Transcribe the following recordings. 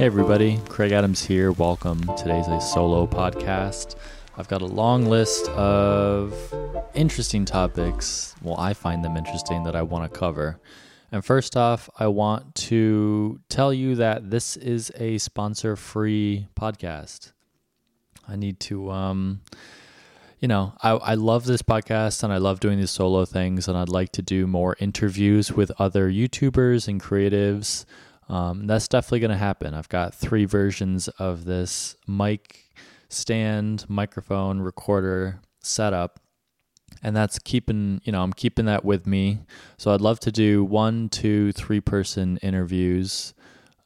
Hey, everybody, Kraig Adams here. Welcome. Today's a solo podcast. I've got a long list of interesting topics. Well, I find them interesting that I want to cover. And first off, I want to tell you that this is a sponsor free podcast. I need to, um, you know, I, I love this podcast and I love doing these solo things, and I'd like to do more interviews with other YouTubers and creatives. Um, that's definitely going to happen. I've got three versions of this mic stand, microphone, recorder setup. And that's keeping, you know, I'm keeping that with me. So I'd love to do one, two, three person interviews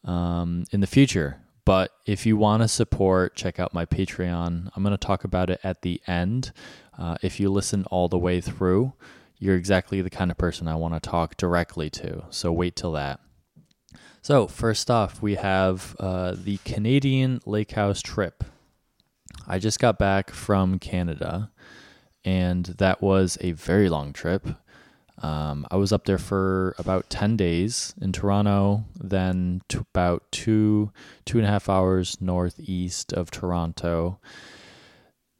um, in the future. But if you want to support, check out my Patreon. I'm going to talk about it at the end. Uh, if you listen all the way through, you're exactly the kind of person I want to talk directly to. So wait till that. So, first off, we have uh, the Canadian Lake House trip. I just got back from Canada, and that was a very long trip. Um, I was up there for about 10 days in Toronto, then about two, two and a half hours northeast of Toronto.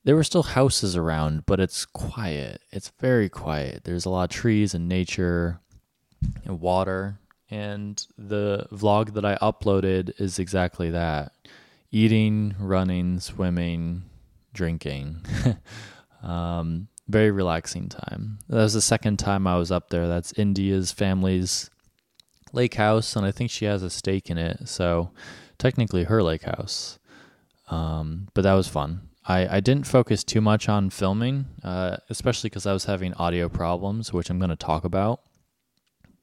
There were still houses around, but it's quiet. It's very quiet. There's a lot of trees and nature and water and the vlog that I uploaded is exactly that eating, running, swimming, drinking. um, very relaxing time. That was the second time I was up there. That's India's family's lake house, and I think she has a stake in it. So technically her lake house. Um, but that was fun. I, I didn't focus too much on filming, uh, especially because I was having audio problems, which I'm going to talk about.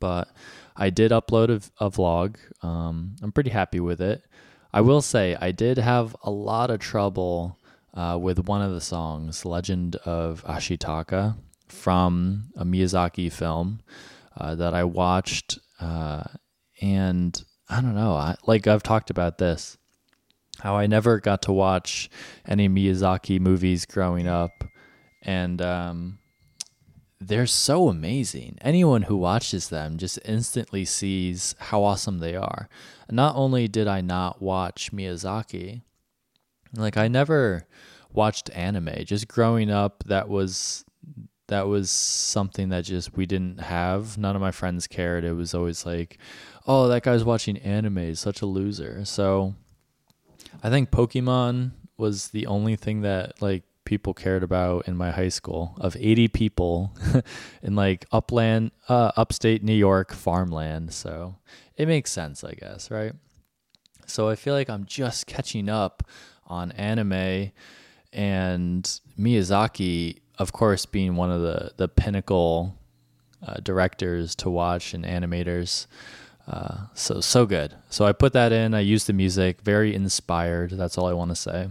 But I did upload a, a vlog. Um, I'm pretty happy with it. I will say I did have a lot of trouble uh, with one of the songs, "Legend of Ashitaka," from a Miyazaki film uh, that I watched, uh, and I don't know. I, like I've talked about this, how I never got to watch any Miyazaki movies growing up, and um, they're so amazing. Anyone who watches them just instantly sees how awesome they are. Not only did I not watch Miyazaki, like I never watched anime. Just growing up, that was that was something that just we didn't have. None of my friends cared. It was always like, "Oh, that guy's watching anime. Such a loser." So, I think Pokemon was the only thing that like people cared about in my high school of 80 people in like upland uh, upstate new york farmland. So it makes sense i guess right? So i feel like i'm just catching up on anime and miyazaki of course being one of the the pinnacle uh, directors to watch and animators. Uh, so so good. So i put that in. I used the music. Very inspired. That's all i want to say.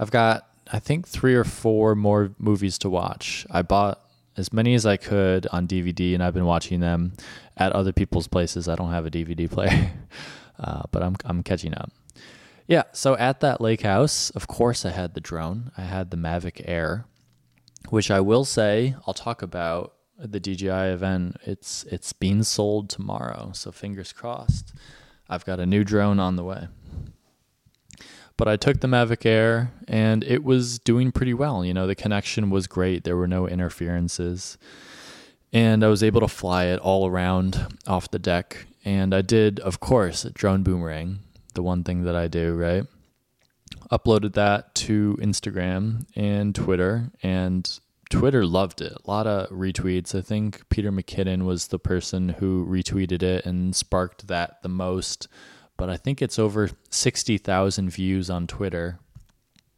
I've got I think three or four more movies to watch. I bought as many as I could on DVD, and I've been watching them at other people's places. I don't have a DVD player, uh, but I'm I'm catching up. Yeah, so at that lake house, of course, I had the drone. I had the Mavic Air, which I will say I'll talk about the DJI event. It's it's being sold tomorrow, so fingers crossed. I've got a new drone on the way. But I took the Mavic Air and it was doing pretty well. You know, the connection was great, there were no interferences. And I was able to fly it all around off the deck. And I did, of course, drone boomerang, the one thing that I do, right? Uploaded that to Instagram and Twitter, and Twitter loved it. A lot of retweets. I think Peter McKinnon was the person who retweeted it and sparked that the most but I think it's over 60,000 views on Twitter.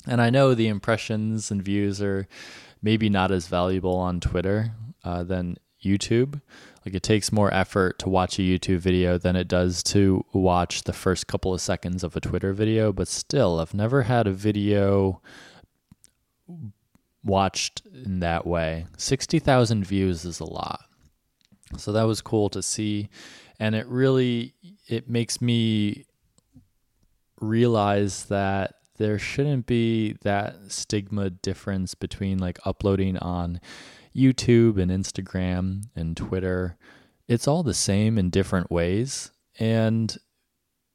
And I know the impressions and views are maybe not as valuable on Twitter uh, than YouTube. Like it takes more effort to watch a YouTube video than it does to watch the first couple of seconds of a Twitter video. But still, I've never had a video watched in that way. 60,000 views is a lot. So that was cool to see and it really it makes me realize that there shouldn't be that stigma difference between like uploading on YouTube and Instagram and Twitter. It's all the same in different ways. And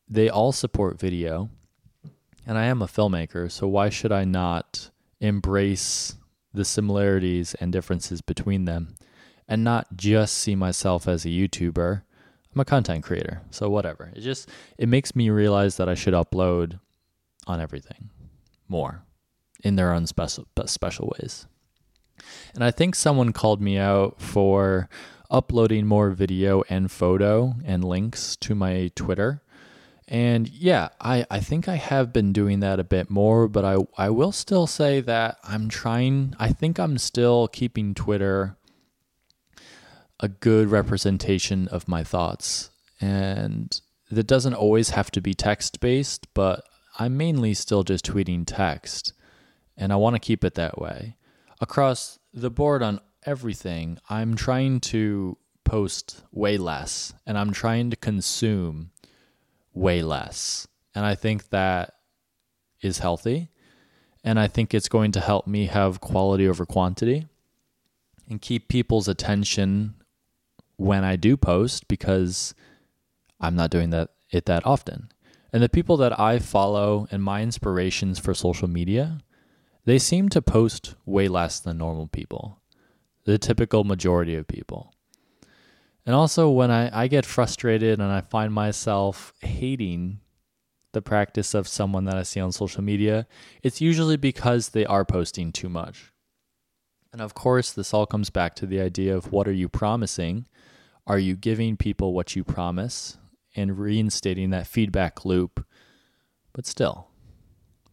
they all support video. And I am a filmmaker, so why should I not embrace the similarities and differences between them and not just see myself as a YouTuber? I'm a content creator, so whatever. It just it makes me realize that I should upload on everything more in their own special special ways. And I think someone called me out for uploading more video and photo and links to my Twitter. And yeah, I, I think I have been doing that a bit more, but I, I will still say that I'm trying, I think I'm still keeping Twitter a good representation of my thoughts. And that doesn't always have to be text based, but I'm mainly still just tweeting text. And I want to keep it that way. Across the board on everything, I'm trying to post way less and I'm trying to consume way less. And I think that is healthy. And I think it's going to help me have quality over quantity and keep people's attention when I do post because I'm not doing that it that often. And the people that I follow and my inspirations for social media, they seem to post way less than normal people the typical majority of people. And also, when I, I get frustrated and I find myself hating the practice of someone that I see on social media, it's usually because they are posting too much. And of course, this all comes back to the idea of what are you promising? Are you giving people what you promise and reinstating that feedback loop? But still,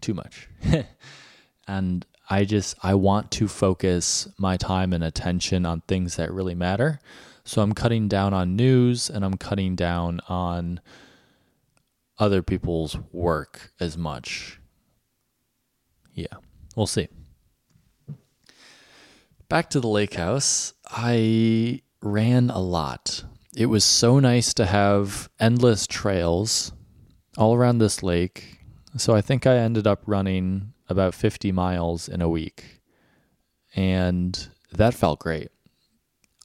too much. and I just I want to focus my time and attention on things that really matter. So I'm cutting down on news and I'm cutting down on other people's work as much. Yeah, we'll see. Back to the lake house. I ran a lot. It was so nice to have endless trails all around this lake. So I think I ended up running about 50 miles in a week. And that felt great.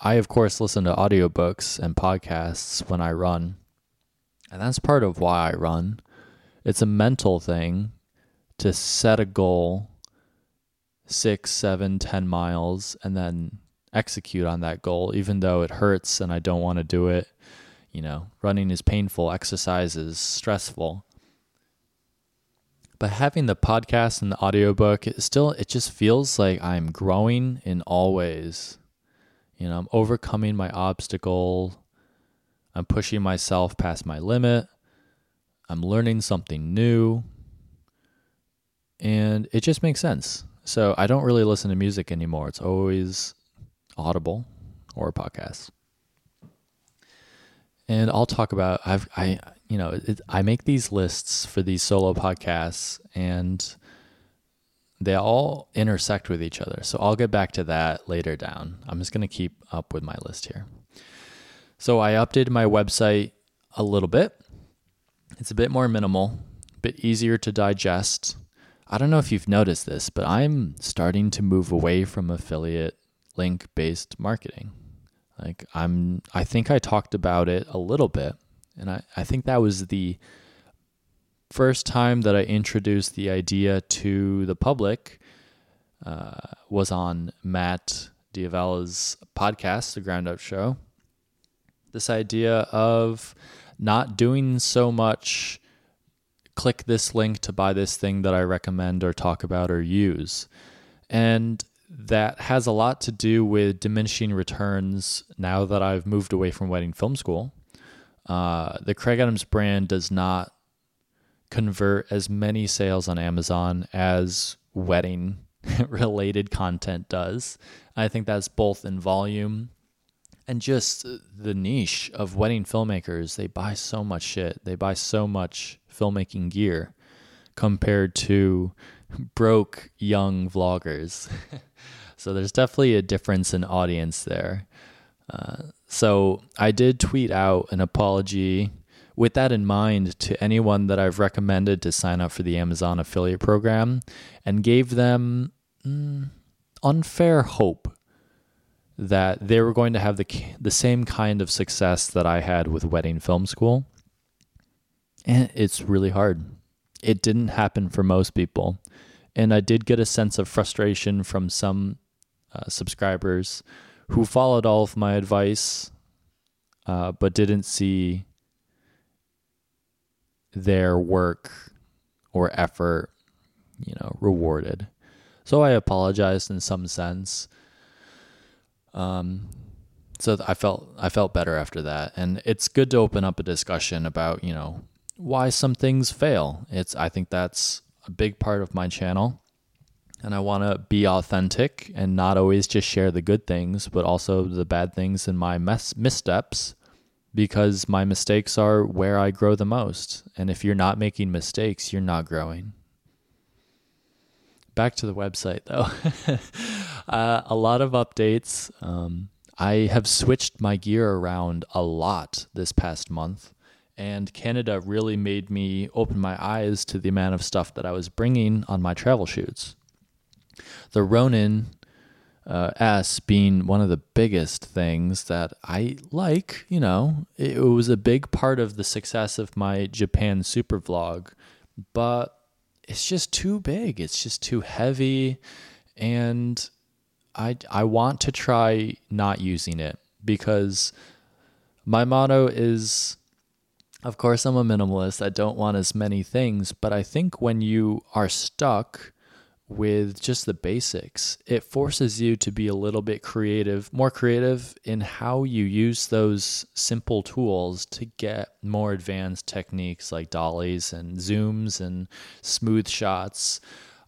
I, of course, listen to audiobooks and podcasts when I run. And that's part of why I run. It's a mental thing to set a goal six, seven, ten miles and then execute on that goal, even though it hurts and I don't want to do it. You know, running is painful, exercise is stressful. But having the podcast and the audiobook it still it just feels like i'm growing in all ways. You know i'm overcoming my obstacle. I'm pushing myself past my limit. I'm learning something new. And it just makes sense. So i don't really listen to music anymore. It's always audible or podcasts. and i'll talk about i've i you know, it, I make these lists for these solo podcasts and they all intersect with each other. So I'll get back to that later down. I'm just going to keep up with my list here. So I updated my website a little bit. It's a bit more minimal, a bit easier to digest. I don't know if you've noticed this, but I'm starting to move away from affiliate link based marketing. Like I'm I think I talked about it a little bit and I, I think that was the first time that I introduced the idea to the public uh, was on Matt D'Avella's podcast, The Ground Up Show. This idea of not doing so much click this link to buy this thing that I recommend or talk about or use. And that has a lot to do with diminishing returns now that I've moved away from wedding film school. Uh, the Kraig Adams brand does not convert as many sales on Amazon as wedding related content does. I think that's both in volume and just the niche of wedding filmmakers. They buy so much shit, they buy so much filmmaking gear compared to broke young vloggers. so there's definitely a difference in audience there. Uh, so I did tweet out an apology with that in mind to anyone that I've recommended to sign up for the Amazon affiliate program and gave them mm, unfair hope that they were going to have the the same kind of success that I had with wedding film school. And it's really hard. It didn't happen for most people. And I did get a sense of frustration from some uh, subscribers who followed all of my advice, uh, but didn't see their work or effort, you know, rewarded. So I apologized in some sense. Um, so I felt I felt better after that, and it's good to open up a discussion about you know why some things fail. It's I think that's a big part of my channel. And I want to be authentic and not always just share the good things, but also the bad things and my mess, missteps because my mistakes are where I grow the most. And if you're not making mistakes, you're not growing. Back to the website though. uh, a lot of updates. Um, I have switched my gear around a lot this past month and Canada really made me open my eyes to the amount of stuff that I was bringing on my travel shoots. The Ronin uh, S being one of the biggest things that I like, you know, it, it was a big part of the success of my Japan super vlog, but it's just too big. It's just too heavy, and I I want to try not using it because my motto is of course, I'm a minimalist. I don't want as many things, but I think when you are stuck with just the basics, it forces you to be a little bit creative, more creative in how you use those simple tools to get more advanced techniques like dollies and zooms and smooth shots.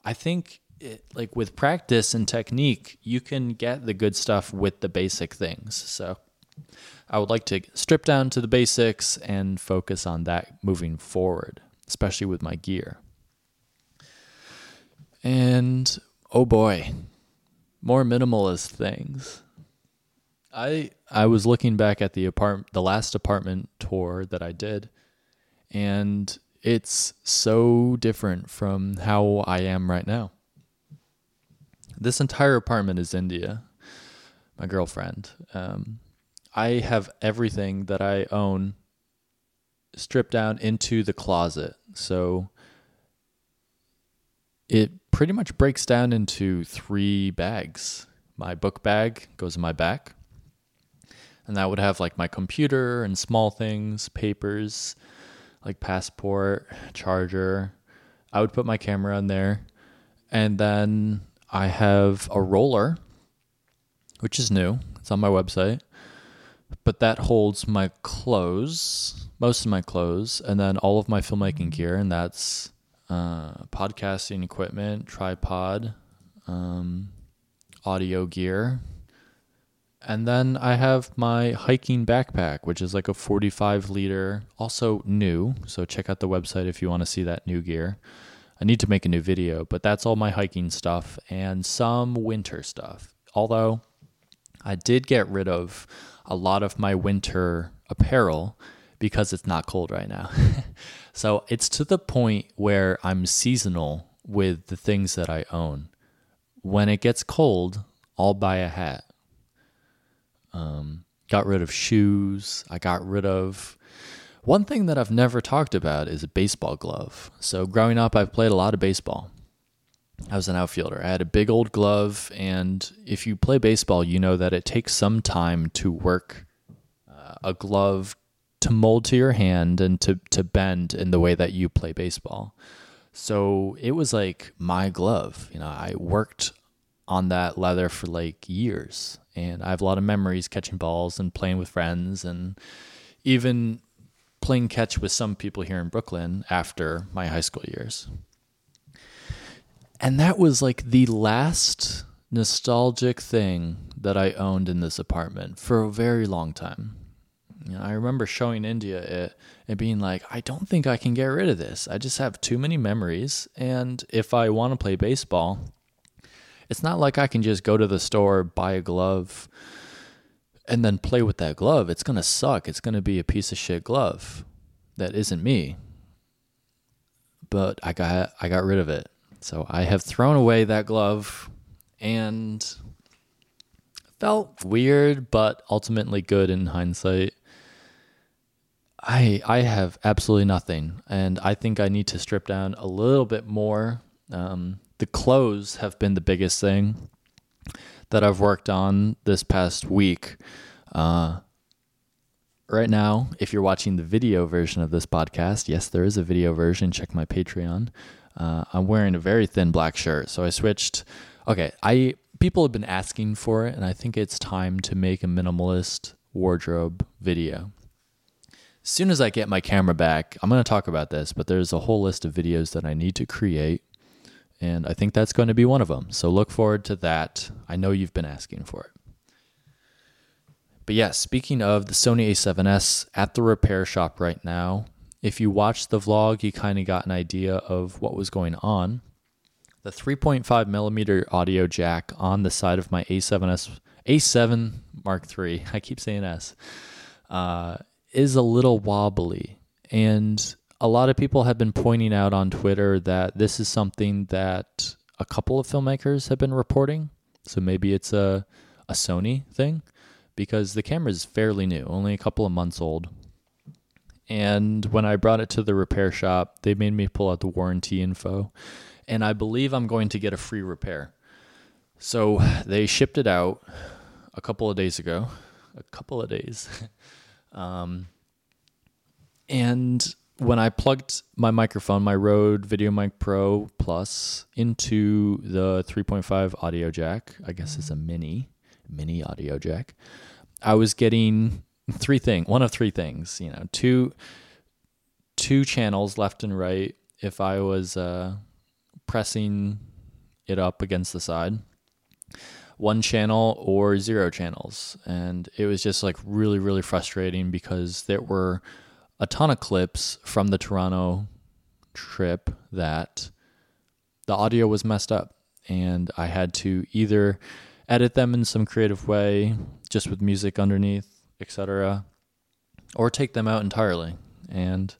I think it, like with practice and technique, you can get the good stuff with the basic things. So I would like to strip down to the basics and focus on that moving forward, especially with my gear. And oh boy, more minimalist things. I I was looking back at the apart the last apartment tour that I did and it's so different from how I am right now. This entire apartment is India, my girlfriend. Um, I have everything that I own stripped down into the closet. So it pretty much breaks down into three bags. My book bag goes in my back. And that would have like my computer and small things, papers, like passport, charger. I would put my camera in there. And then I have a roller, which is new. It's on my website but that holds my clothes, most of my clothes, and then all of my filmmaking gear, and that's uh, podcasting equipment, tripod, um, audio gear. And then I have my hiking backpack, which is like a 45 liter, also new. So check out the website if you want to see that new gear. I need to make a new video, but that's all my hiking stuff and some winter stuff. Although I did get rid of a lot of my winter apparel because it's not cold right now. so it's to the point where I'm seasonal with the things that I own. When it gets cold, I'll buy a hat. Um, got rid of shoes. I got rid of. One thing that I've never talked about is a baseball glove. So growing up, I've played a lot of baseball. I was an outfielder. I had a big old glove, and if you play baseball, you know that it takes some time to work uh, a glove to mold to your hand and to to bend in the way that you play baseball. So it was like my glove. You know, I worked on that leather for like years, and I have a lot of memories catching balls and playing with friends, and even playing catch with some people here in Brooklyn after my high school years and that was like the last nostalgic thing that I owned in this apartment for a very long time. You know, I remember showing India it and being like, I don't think I can get rid of this. I just have too many memories. And if I want to play baseball, it's not like I can just go to the store, buy a glove, and then play with that glove. It's going to suck. It's going to be a piece of shit glove that isn't me. But I got I got rid of it. So I have thrown away that glove and felt weird, but ultimately good in hindsight. I I have absolutely nothing, and I think I need to strip down a little bit more. Um, the clothes have been the biggest thing that I've worked on this past week. Uh, right now, if you're watching the video version of this podcast, yes, there is a video version. Check my Patreon. Uh, I'm wearing a very thin black shirt, so I switched. Okay, I people have been asking for it, and I think it's time to make a minimalist wardrobe video as soon as I get my camera back, I'm going to talk about this, but there's a whole list of videos that I need to create. And I think that's going to be one of them. So look forward to that. I know you've been asking for it. But yes, yeah, speaking of the Sony a7S at the repair shop right now, if you watched the vlog, you kind of got an idea of what was going on. The 3.5 millimeter audio jack on the side of my A7S A7 Mark III. I keep saying S. Uh, is a little wobbly. And a lot of people have been pointing out on Twitter that this is something that a couple of filmmakers have been reporting. So maybe it's a, a Sony thing because the camera is fairly new, only a couple of months old. And when I brought it to the repair shop, they made me pull out the warranty info. And I believe I'm going to get a free repair. So they shipped it out a couple of days ago. A couple of days. Um, and when I plugged my microphone, my Rode VideoMic Pro Plus, into the 3.5 audio jack, I guess it's a mini, mini audio jack, I was getting three things, one of three things, you know, two, two channels left and right. If I was uh, pressing it up against the side one channel or zero channels. And it was just like really, really frustrating because there were a ton of clips from the Toronto trip that the audio was messed up. And I had to either edit them in some creative way, just with music underneath, etc., or take them out entirely. And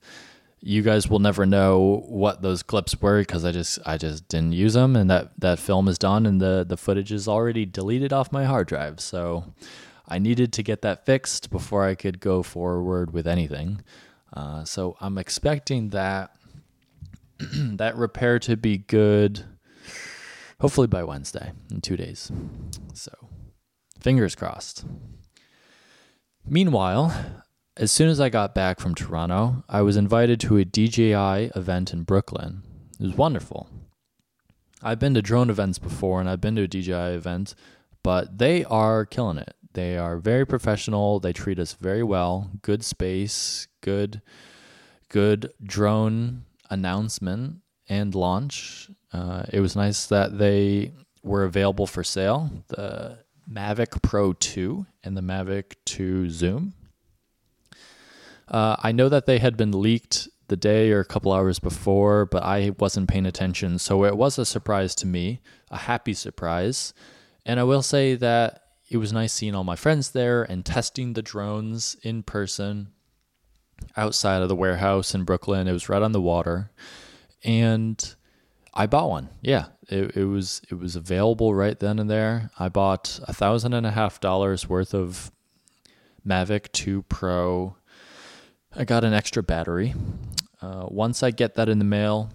you guys will never know what those clips were because I just I just didn't use them, and that that film is done, and the the footage is already deleted off my hard drive. So I needed to get that fixed before I could go forward with anything. Uh, so I'm expecting that that repair to be good, hopefully by Wednesday in two days. So fingers crossed. Meanwhile, as soon as I got back from Toronto, I was invited to a DJI event in Brooklyn. It was wonderful. I've been to drone events before and I've been to a DJI event, but they are killing it. They are very professional. They treat us very well. Good space, good good drone announcement and launch. Uh, it was nice that they were available for sale. The Mavic Pro 2 and the Mavic 2 Zoom uh, I know that they had been leaked the day or a couple hours before, but I wasn't paying attention. So it was a surprise to me, a happy surprise. And I will say that it was nice seeing all my friends there and testing the drones in person outside of the warehouse in Brooklyn. It was right on the water. And I bought one. Yeah, it, it was it was available right then and there. I bought a thousand and a half dollars worth of Mavic 2 Pro I got an extra battery. Uh, once I get that in the mail,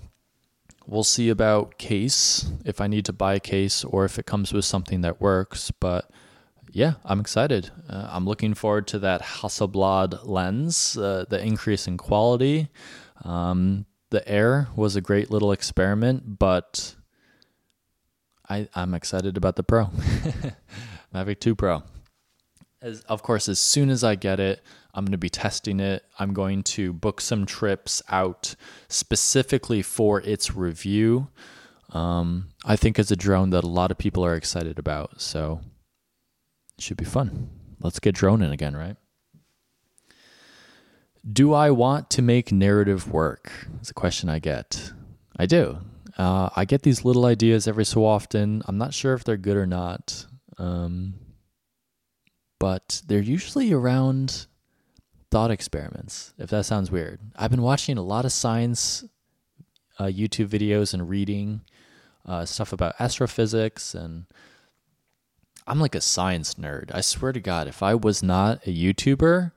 we'll see about case if I need to buy a case or if it comes with something that works. But yeah, I'm excited. Uh, I'm looking forward to that Hasselblad lens, uh, the increase in quality. Um, the Air was a great little experiment, but I, I'm excited about the Pro, Mavic 2 Pro. As, of course, as soon as I get it, I'm going to be testing it. I'm going to book some trips out specifically for its review. Um, I think it's a drone that a lot of people are excited about. So it should be fun. Let's get droning again, right? Do I want to make narrative work? It's a question I get. I do. Uh, I get these little ideas every so often. I'm not sure if they're good or not, um, but they're usually around thought experiments, if that sounds weird. I've been watching a lot of science uh, YouTube videos and reading uh, stuff about astrophysics, and I'm like a science nerd. I swear to God, if I was not a YouTuber,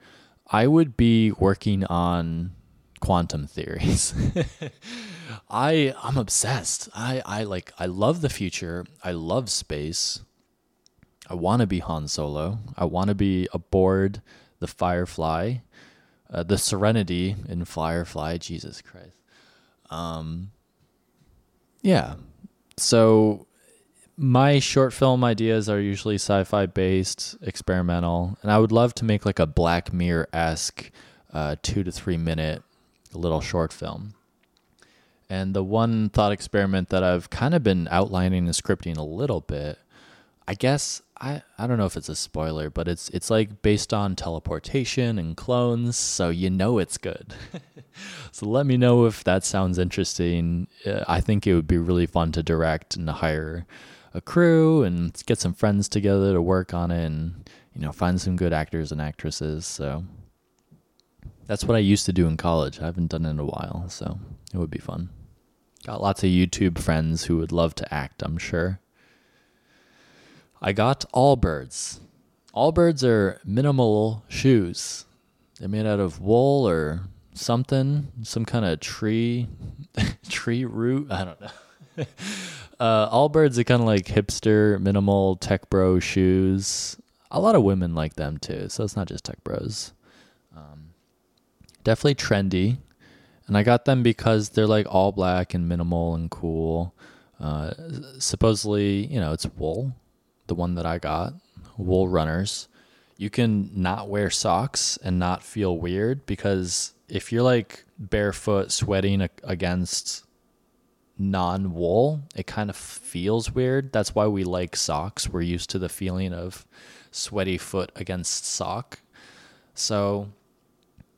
I would be working on quantum theories. I I'm obsessed. I I like I love the future. I love space. I want to be Han Solo. I want to be aboard the Firefly, uh, the Serenity in Firefly. Jesus Christ. Um. Yeah. So my short film ideas are usually sci-fi based, experimental, and I would love to make like a Black Mirror esque, uh, two to three minute little short film. And the one thought experiment that I've kind of been outlining and scripting a little bit, I guess I, I don't know if it's a spoiler, but it's it's like based on teleportation and clones, so you know it's good. so let me know if that sounds interesting. Uh, I think it would be really fun to direct and hire a crew and get some friends together to work on it and you know find some good actors and actresses. So that's what I used to do in college. I haven't done it in a while, so it would be fun. Got lots of YouTube friends who would love to act, I'm sure. I got Allbirds. Allbirds are minimal shoes. They're made out of wool or something, some kind of tree, tree root. I don't know. uh, Allbirds are kind of like hipster, minimal tech bro shoes. A lot of women like them too, so it's not just tech bros. Um, definitely trendy, and I got them because they're like all black and minimal and cool. Uh, supposedly, you know, it's wool, the one that I got, wool runners. You can not wear socks and not feel weird because if you're like barefoot sweating against non wool, it kind of feels weird. That's why we like socks. We're used to the feeling of sweaty foot against sock. So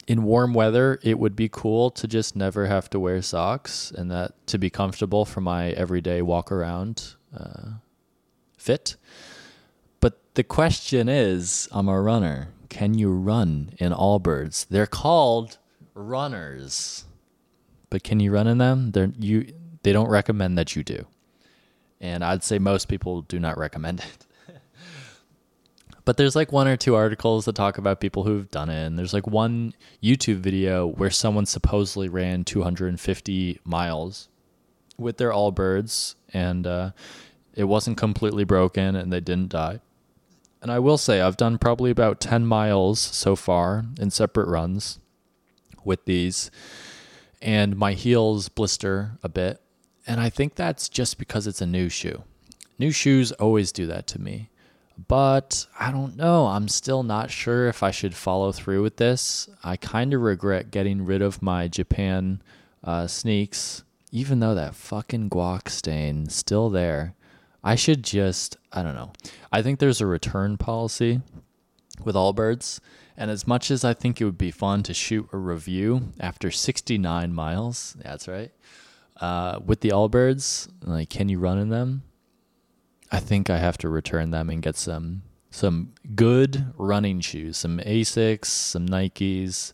in warm weather, it would be cool to just never have to wear socks and that to be comfortable for my everyday walk around uh, fit. But the question is I'm a runner. Can you run in Allbirds? They're called runners. But can you run in them? They're, you, they don't recommend that you do. And I'd say most people do not recommend it. But there's like one or two articles that talk about people who've done it. And there's like one YouTube video where someone supposedly ran 250 miles with their Allbirds and uh, it wasn't completely broken and they didn't die. And I will say, I've done probably about 10 miles so far in separate runs with these. And my heels blister a bit. And I think that's just because it's a new shoe. New shoes always do that to me. But I don't know. I'm still not sure if I should follow through with this. I kind of regret getting rid of my Japan uh, sneaks, even though that fucking guac stain still there. I should just, I don't know. I think there's a return policy with Allbirds. And as much as I think it would be fun to shoot a review after 69 miles, that's right, uh, with the Allbirds, like, can you run in them? I think I have to return them and get some some good running shoes, some Asics, some Nikes.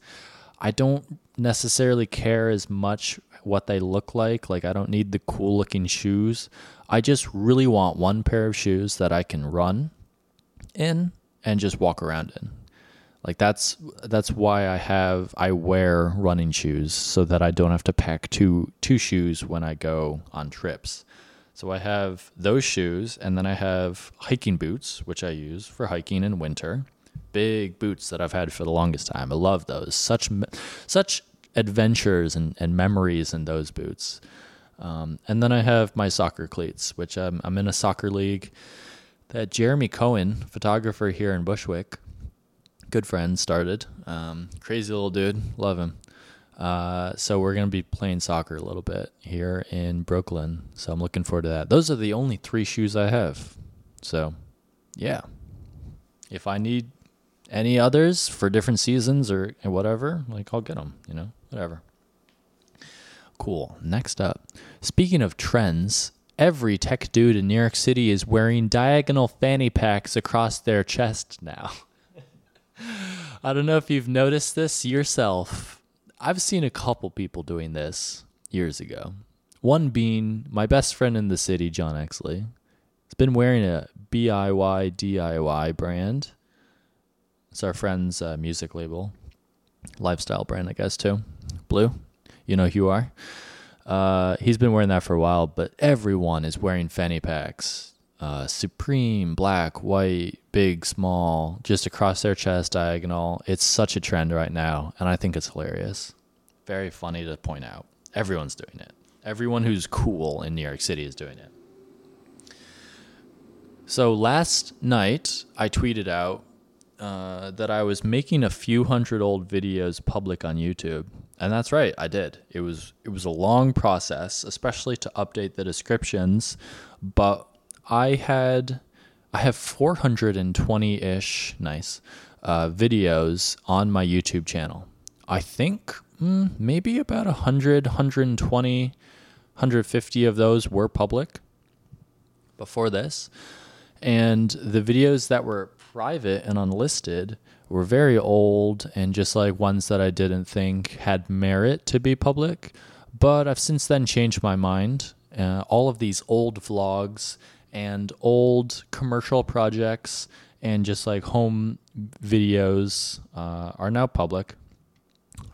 I don't necessarily care as much what they look like. Like I don't need the cool looking shoes. I just really want one pair of shoes that I can run in and just walk around in. Like that's that's why I have I wear running shoes so that I don't have to pack two two shoes when I go on trips. So I have those shoes, and then I have hiking boots, which I use for hiking in winter. Big boots that I've had for the longest time. I love those. Such such adventures and, and memories in those boots. Um, and then I have my soccer cleats, which I'm, I'm in a soccer league that Jeremy Cohen, photographer here in Bushwick, good friend, started. Um, crazy little dude, love him. Uh, so we're to be playing soccer a little bit here in Brooklyn. So I'm looking forward to that. Those are the only three shoes I have. So, yeah. If I need any others for different seasons or whatever, like I'll get them, you know, whatever. Cool. Next up, speaking of trends, every tech dude in New York City is wearing diagonal fanny packs across their chest now. I don't know if you've noticed this yourself I've seen a couple people doing this years ago. One being my best friend in the city, John Exley. He's been wearing a BIY DIY brand. It's our friend's uh, music label. lifestyle brand, I guess, too. Blue, you know who you are. Uh, he's been wearing that for a while, but everyone is wearing fanny packs. Uh, supreme, black, white, big, small, just across their chest, diagonal. It's such a trend right now, and I think it's hilarious. Very funny to point out. Everyone's doing it. Everyone who's cool in New York City is doing it. So last night, I tweeted out uh, that I was making a few hundred old videos public on YouTube, and that's right, I did. It was it was a long process, especially to update the descriptions, but I had I have 420 ish nice uh, videos on my YouTube channel. I think mm, maybe about 100, 120, 150 of those were public before this. And the videos that were private and unlisted were very old and just like ones that I didn't think had merit to be public. But I've since then changed my mind. Uh, all of these old vlogs and old commercial projects and just like home videos uh, are now public.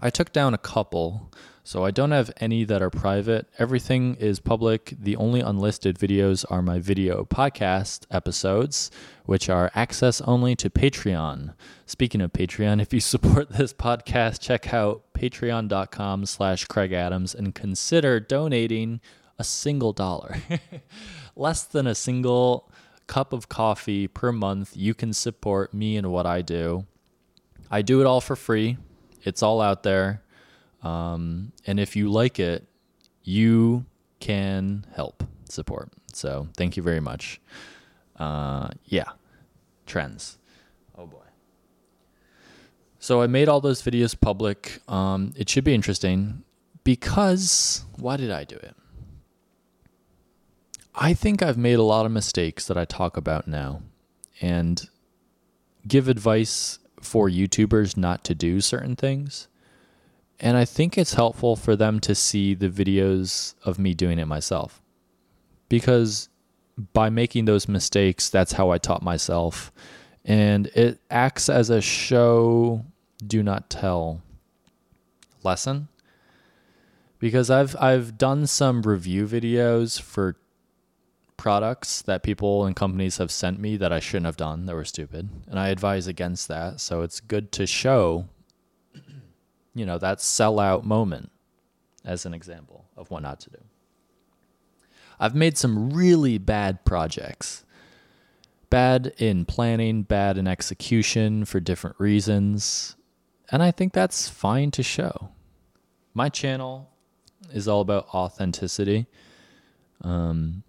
I took down a couple so I don't have any that are private. Everything is public. The only unlisted videos are my video podcast episodes, which are access only to Patreon. Speaking of Patreon, if you support this podcast, check out patreon.com slash Kraig Adams and consider donating a single dollar. Less than a single cup of coffee per month. You can support me and what I do. I do it all for free. It's all out there. Um, and if you like it, you can help support. So thank you very much. Uh, yeah, trends. Oh boy. So I made all those videos public. Um, it should be interesting because why did I do it? I think I've made a lot of mistakes that I talk about now and give advice for YouTubers not to do certain things. And I think it's helpful for them to see the videos of me doing it myself. Because by making those mistakes, that's how I taught myself. And it acts as a show do not tell lesson. Because I've I've done some review videos for products that people and companies have sent me that I shouldn't have done that were stupid. And I advise against that. So it's good to show you know, that sellout moment as an example of what not to do. I've made some really bad projects. Bad in planning, bad in execution for different reasons. And I think that's fine to show. My channel is all about authenticity. Um,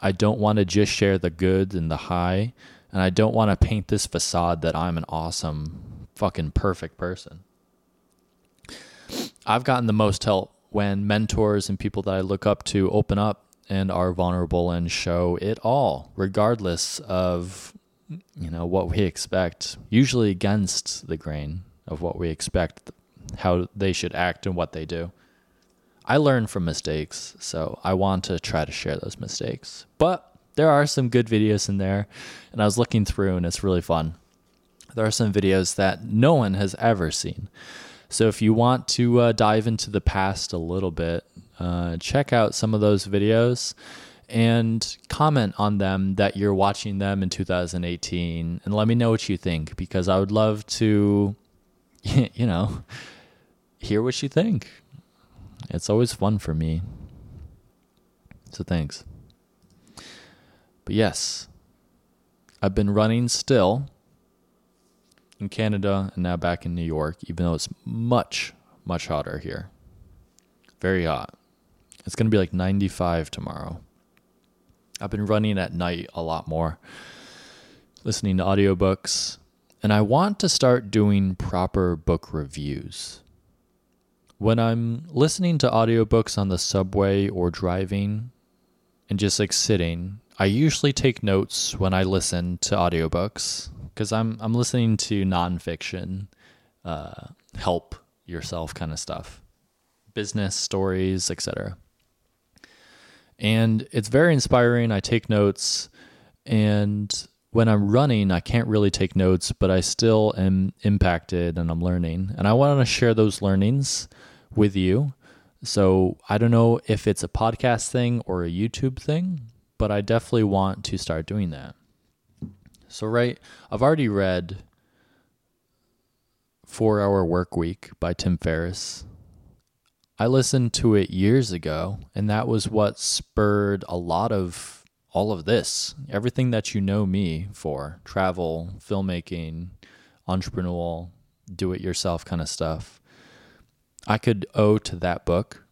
I don't want to just share the good and the high. And I don't want to paint this facade that I'm an awesome, fucking perfect person. I've gotten the most help when mentors and people that I look up to open up and are vulnerable and show it all, regardless of you know what we expect, usually against the grain of what we expect how they should act and what they do. I learn from mistakes, so I want to try to share those mistakes. But there are some good videos in there, and I was looking through and it's really fun. There are some videos that no one has ever seen. So if you want to uh, dive into the past a little bit, uh, check out some of those videos and comment on them that you're watching them in 2018 and let me know what you think because I would love to, you know, hear what you think. It's always fun for me. So thanks. But yes, I've been running still in Canada and now back in New York, even though it's much, much hotter here. Very hot. It's going to be like 95 tomorrow. I've been running at night a lot more, listening to audiobooks, and I want to start doing proper book reviews. When I'm listening to audiobooks on the subway or driving and just like sitting, I usually take notes when I listen to audiobooks because I'm I'm listening to nonfiction, uh, help yourself kind of stuff, business stories, etc. And it's very inspiring. I take notes, and when I'm running, I can't really take notes, but I still am impacted and I'm learning. And I want to share those learnings with you. So I don't know if it's a podcast thing or a YouTube thing, but I definitely want to start doing that. So, right, I've already read Four Hour Work Week by Tim Ferriss. I listened to it years ago, and that was what spurred a lot of all of this, everything that you know me for travel, filmmaking, entrepreneurial, do it yourself kind of stuff. I could owe to that book.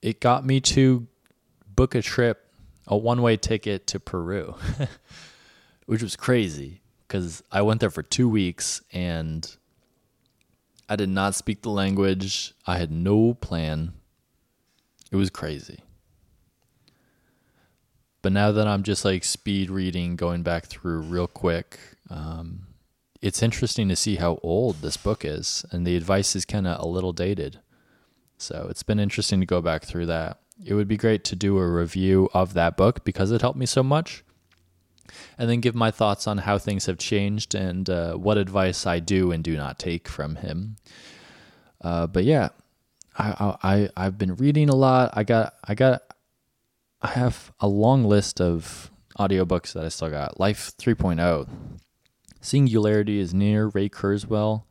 It got me to book a trip, a one way ticket to Peru, which was crazy because I went there for two weeks and I did not speak the language. I had no plan. It was crazy. But now that I'm just like speed reading, going back through real quick, um, it's interesting to see how old this book is, and the advice is kind of a little dated. So it's been interesting to go back through that. It would be great to do a review of that book because it helped me so much, and then give my thoughts on how things have changed and uh, what advice I do and do not take from him. Uh, but yeah, I, I I've been reading a lot. I got I got I have a long list of audiobooks that I still got. Life 3.0. Singularity is near Ray Kurzweil.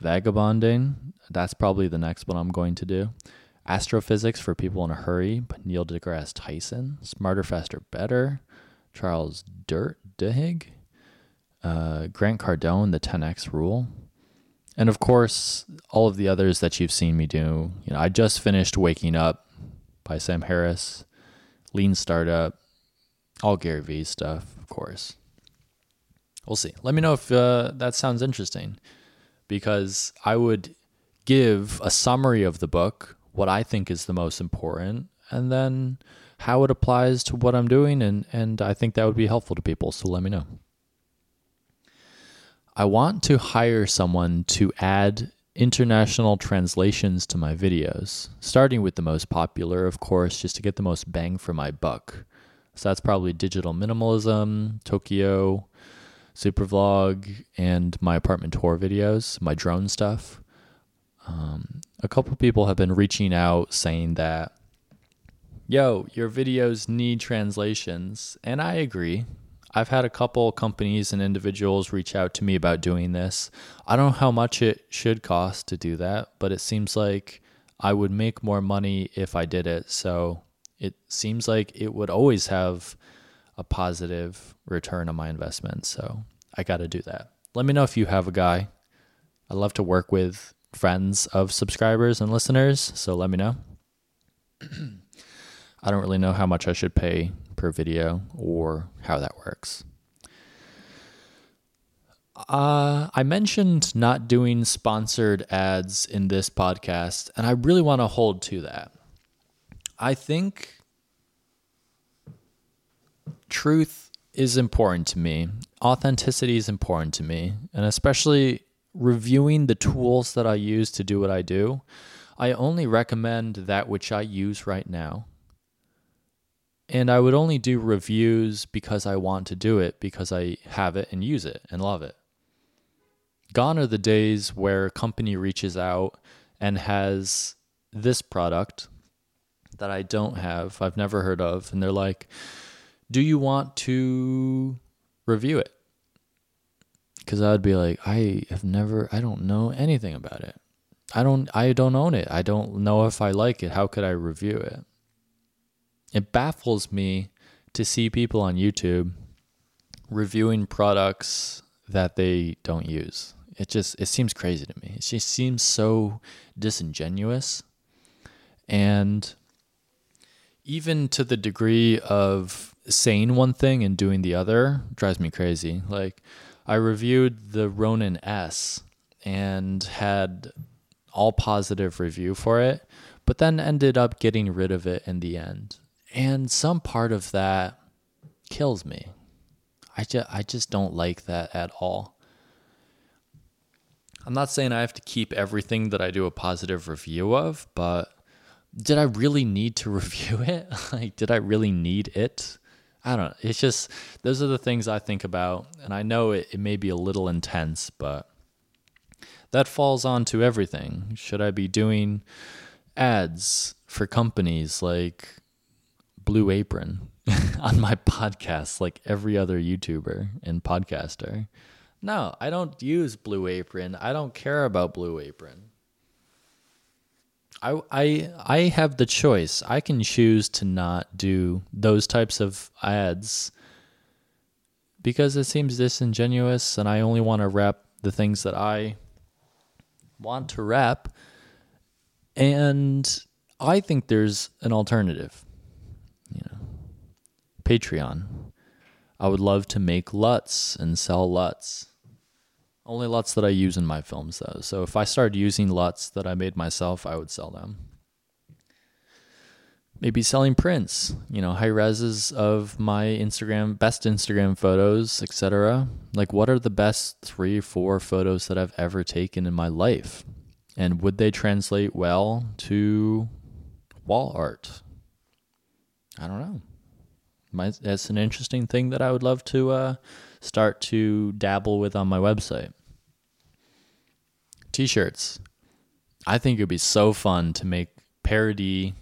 Vagabonding. That's probably the next one I'm going to do. Astrophysics for People in a Hurry by Neil deGrasse Tyson. Smarter, Faster, Better. Charles Dirt Duhigg. Uh, Grant Cardone, The 10X Rule. And of course, all of the others that you've seen me do. You know, I just finished Waking Up by Sam Harris lean startup, all Gary Vee stuff, of course. We'll see. Let me know if uh, that sounds interesting because I would give a summary of the book, what I think is the most important, and then how it applies to what I'm doing. And, and I think that would be helpful to people. So let me know. I want to hire someone to add international translations to my videos, starting with the most popular, of course, just to get the most bang for my buck. So that's probably digital minimalism, Tokyo, super vlog, and my apartment tour videos, my drone stuff. Um, a couple people have been reaching out saying that, yo, your videos need translations. And I agree. I've had a couple companies and individuals reach out to me about doing this. I don't know how much it should cost to do that, but it seems like I would make more money if I did it. So it seems like it would always have a positive return on my investment. So I got to do that. Let me know if you have a guy. I love to work with friends of subscribers and listeners. So let me know. I don't really know how much I should pay per video or how that works. Uh, I mentioned not doing sponsored ads in this podcast, and I really want to hold to that. I think truth is important to me, authenticity is important to me, and especially reviewing the tools that I use to do what I do. I only recommend that which I use right now. And I would only do reviews because I want to do it, because I have it and use it and love it. Gone are the days where a company reaches out and has this product that I don't have, I've never heard of, and they're like, Do you want to review it? Because I would be like, I have never, I don't know anything about it. I don't, I don't own it. I don't know if I like it. How could I review it? It baffles me to see people on YouTube reviewing products that they don't use. It just it seems crazy to me. It just seems so disingenuous. And even to the degree of saying one thing and doing the other drives me crazy. Like I reviewed the Ronin S and had all positive review for it, but then ended up getting rid of it in the end. And some part of that kills me. I just, I just don't like that at all. I'm not saying I have to keep everything that I do a positive review of, but did I really need to review it? like, did I really need it? I don't know. It's just those are the things I think about, and I know it, it may be a little intense, but that falls onto everything. Should I be doing ads for companies like Blue Apron on my podcast, like every other YouTuber and podcaster? No, I don't use Blue Apron. I don't care about Blue Apron. I I I have the choice. I can choose to not do those types of ads because it seems disingenuous and I only want to rep the things that I want to rep and I think there's an alternative. You know. Patreon. I would love to make LUTs and sell LUTs. Only LUTs that I use in my films, though. So if I started using LUTs that I made myself, I would sell them. Maybe selling prints, you know, high reses of my Instagram, best Instagram photos, etc. Like, what are the best three, four photos that I've ever taken in my life? And would they translate well to wall art? I don't know. That's an interesting thing that I would love to uh, start to dabble with on my website. T-shirts. I think it'd be so fun to make parody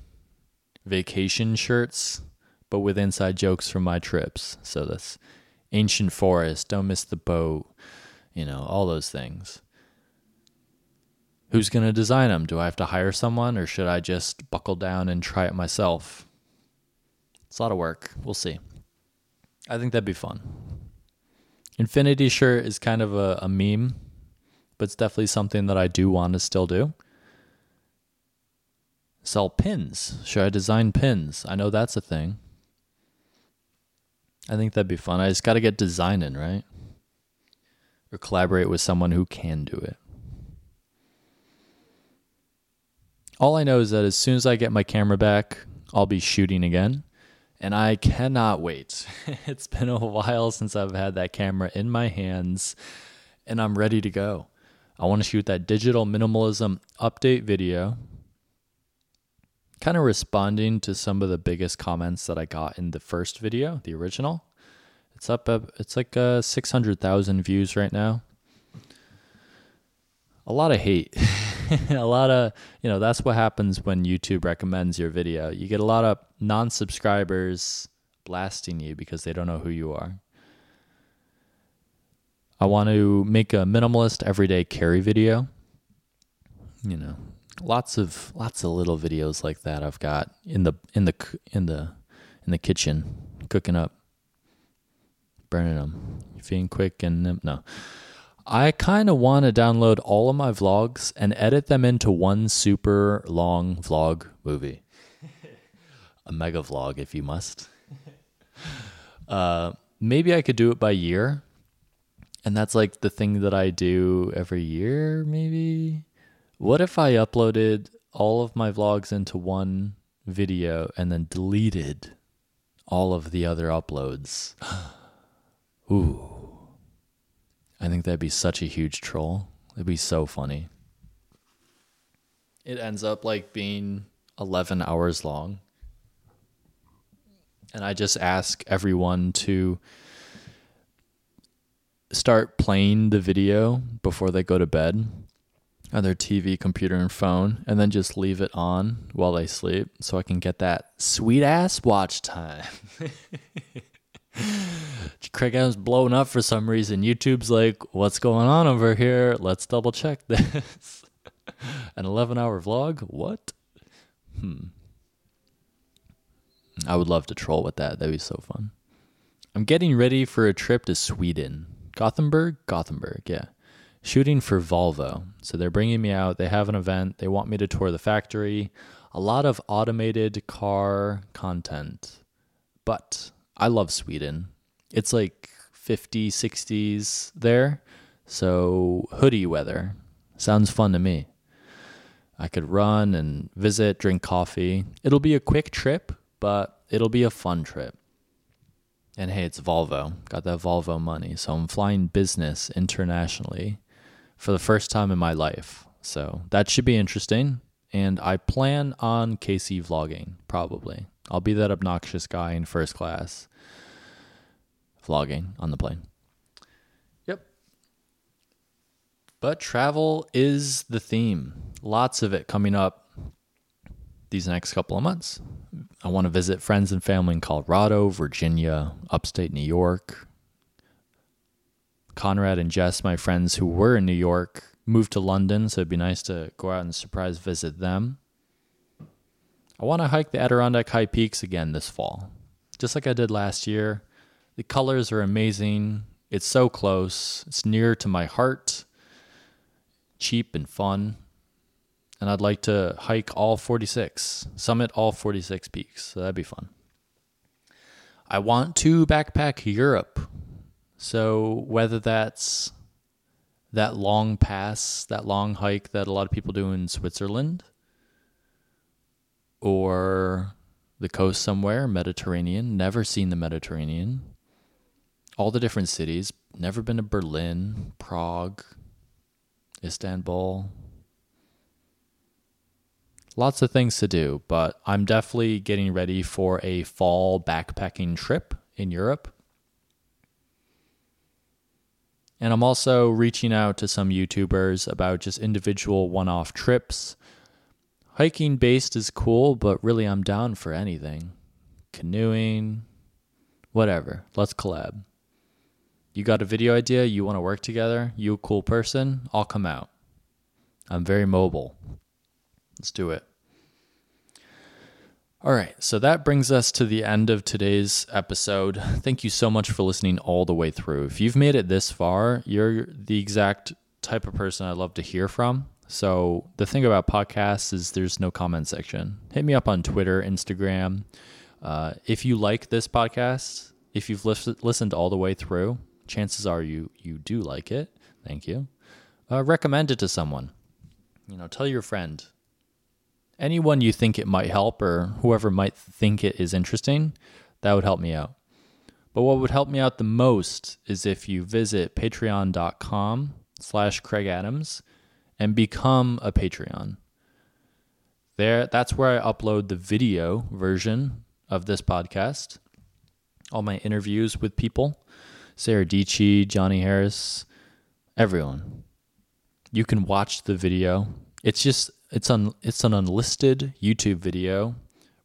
vacation shirts, but with inside jokes from my trips. So that's ancient forest, don't miss the boat, you know, all those things. Who's going to design them? Do I have to hire someone or should I just buckle down and try it myself? It's a lot of work. We'll see. I think that'd be fun. Infinity shirt is kind of a, a meme but it's definitely something that I do want to still do. Sell pins. Should I design pins? I know that's a thing. I think that'd be fun. I just got to get designing, right? Or collaborate with someone who can do it. All I know is that as soon as I get my camera back, I'll be shooting again. And I cannot wait. it's been a while since I've had that camera in my hands, and I'm ready to go. I want to shoot that digital minimalism update video, kind of responding to some of the biggest comments that I got in the first video, the original. It's up, it's like uh, 600,000 views right now. A lot of hate. a lot of, you know, that's what happens when YouTube recommends your video. You get a lot of non subscribers blasting you because they don't know who you are. I want to make a minimalist everyday carry video. You know, lots of lots of little videos like that I've got in the in the in the in the kitchen cooking up burning them feeding quick and no I kind of want to download all of my vlogs and edit them into one super long vlog movie. a mega vlog if you must. Uh, maybe I could do it by year and that's like the thing that I do every year, maybe. What if I uploaded all of my vlogs into one video and then deleted all of the other uploads? Ooh. I think that'd be such a huge troll. It'd be so funny. It ends up like being 11 hours long. And I just ask everyone to start playing the video before they go to bed on their TV, computer, and phone, and then just leave it on while they sleep so I can get that sweet ass watch time. Kraig Adams blowing up for some reason. YouTube's like, what's going on over here? Let's double check this. An 11 hour vlog? What? Hmm. I would love to troll with that. That'd be so fun. I'm getting ready for a trip to Sweden. Gothenburg? Gothenburg, yeah. Shooting for Volvo. So they're bringing me out. They have an event. They want me to tour the factory. A lot of automated car content. But I love Sweden. It's like 50, 60s there. So hoodie weather. Sounds fun to me. I could run and visit, drink coffee. It'll be a quick trip, but it'll be a fun trip. And hey, it's Volvo. Got that Volvo money. So I'm flying business internationally for the first time in my life. So that should be interesting. And I plan on Casey vlogging, probably. I'll be that obnoxious guy in first class. vlogging on the plane. Yep. But travel is the theme. Lots of it coming up these next couple of months. I want to visit friends and family in Colorado, Virginia, upstate New York. Conrad and Jess, my friends who were in New York, moved to London, so it'd be nice to go out and surprise visit them. I want to hike the Adirondack High Peaks again this fall, just like I did last year. The colors are amazing. It's so close. It's near to my heart. Cheap and fun. And I'd like to hike all 46, summit all 46 peaks. So that'd be fun. I want to backpack Europe. So whether that's that long pass, that long hike that a lot of people do in Switzerland, or the coast somewhere, Mediterranean, never seen the Mediterranean, all the different cities, never been to Berlin, Prague, Istanbul. Lots of things to do, but I'm definitely getting ready for a fall backpacking trip in Europe. And I'm also reaching out to some YouTubers about just individual one off trips. Hiking based is cool, but really I'm down for anything. Canoeing, whatever. Let's collab. You got a video idea, you want to work together, you a cool person, I'll come out. I'm very mobile. Let's do it. All right, so that brings us to the end of today's episode. Thank you so much for listening all the way through. If you've made it this far, you're the exact type of person I'd love to hear from. So, the thing about podcasts is there's no comment section. Hit me up on Twitter, Instagram. Uh, if you like this podcast, if you've listened all the way through, chances are you you do like it. Thank you. Uh, recommend it to someone. You know, tell your friend, anyone you think it might help or whoever might think it is interesting, that would help me out. But what would help me out the most is if you visit patreon.com slash Kraig Adams and become a Patreon. There, that's where I upload the video version of this podcast, all my interviews with people, Sarah Dietschy, Johnny Harris, everyone. You can watch the video. It's just it's un it's an unlisted YouTube video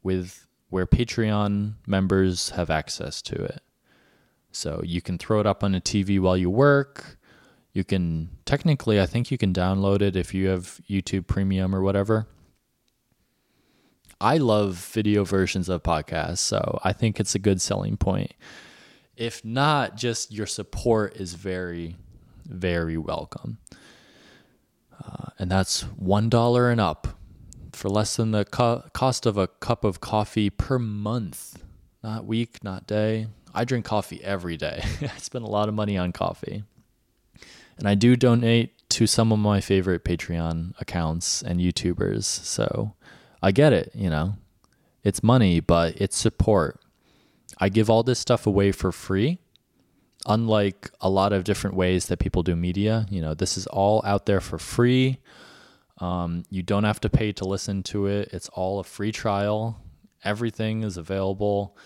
with where Patreon members have access to it. So you can throw it up on a TV while you work. You can technically I think you can download it if you have YouTube Premium or whatever. I love video versions of podcasts, so I think it's a good selling point. If not, just your support is very, very welcome. Uh, and that's $1 and up for less than the co- cost of a cup of coffee per month. Not week, not day. I drink coffee every day. I spend a lot of money on coffee. And I do donate to some of my favorite Patreon accounts and YouTubers. So I get it, you know. It's money, but it's support. I give all this stuff away for free unlike a lot of different ways that people do media, you know, this is all out there for free. Um, you don't have to pay to listen to it. It's all a free trial. Everything is available.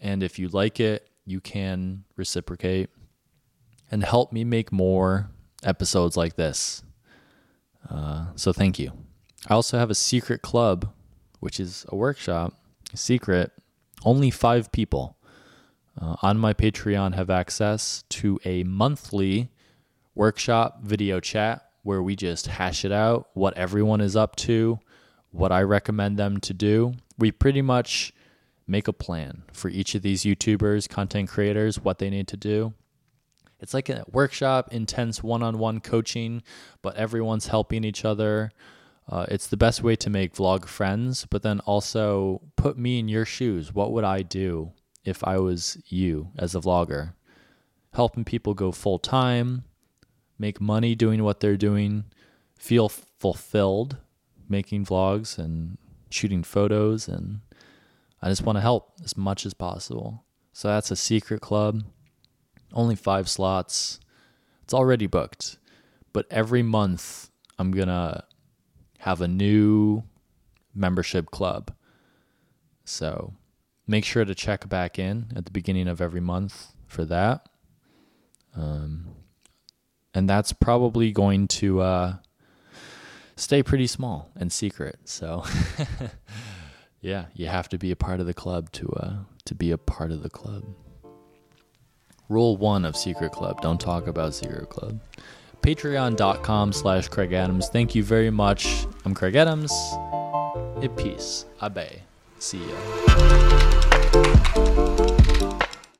And if you like it, you can reciprocate and help me make more episodes like this. Uh, so thank you. I also have a secret club, which is a workshop, secret, only five people uh, on my Patreon have access to a monthly workshop video chat where we just hash it out, what everyone is up to, what I recommend them to do. We pretty much make a plan for each of these YouTubers, content creators, what they need to do. It's like a workshop, intense one on one coaching, but everyone's helping each other. Uh, it's the best way to make vlog friends, but then also put me in your shoes. What would I do if I was you as a vlogger, helping people go full time, make money doing what they're doing, feel fulfilled making vlogs and shooting photos and I just want to help as much as possible. So that's a secret club. Only 5 slots. It's already booked. But every month I'm going to have a new membership club. So make sure to check back in at the beginning of every month for that. Um, and that's probably going to uh, stay pretty small and secret. So, yeah, you have to be a part of the club to uh, to be a part of the club. Rule one of Secret Club: Don't talk about Secret Club. Patreon.com slash Kraig Adams. Thank you very much. I'm Kraig Adams. In peace. Abe. See ya.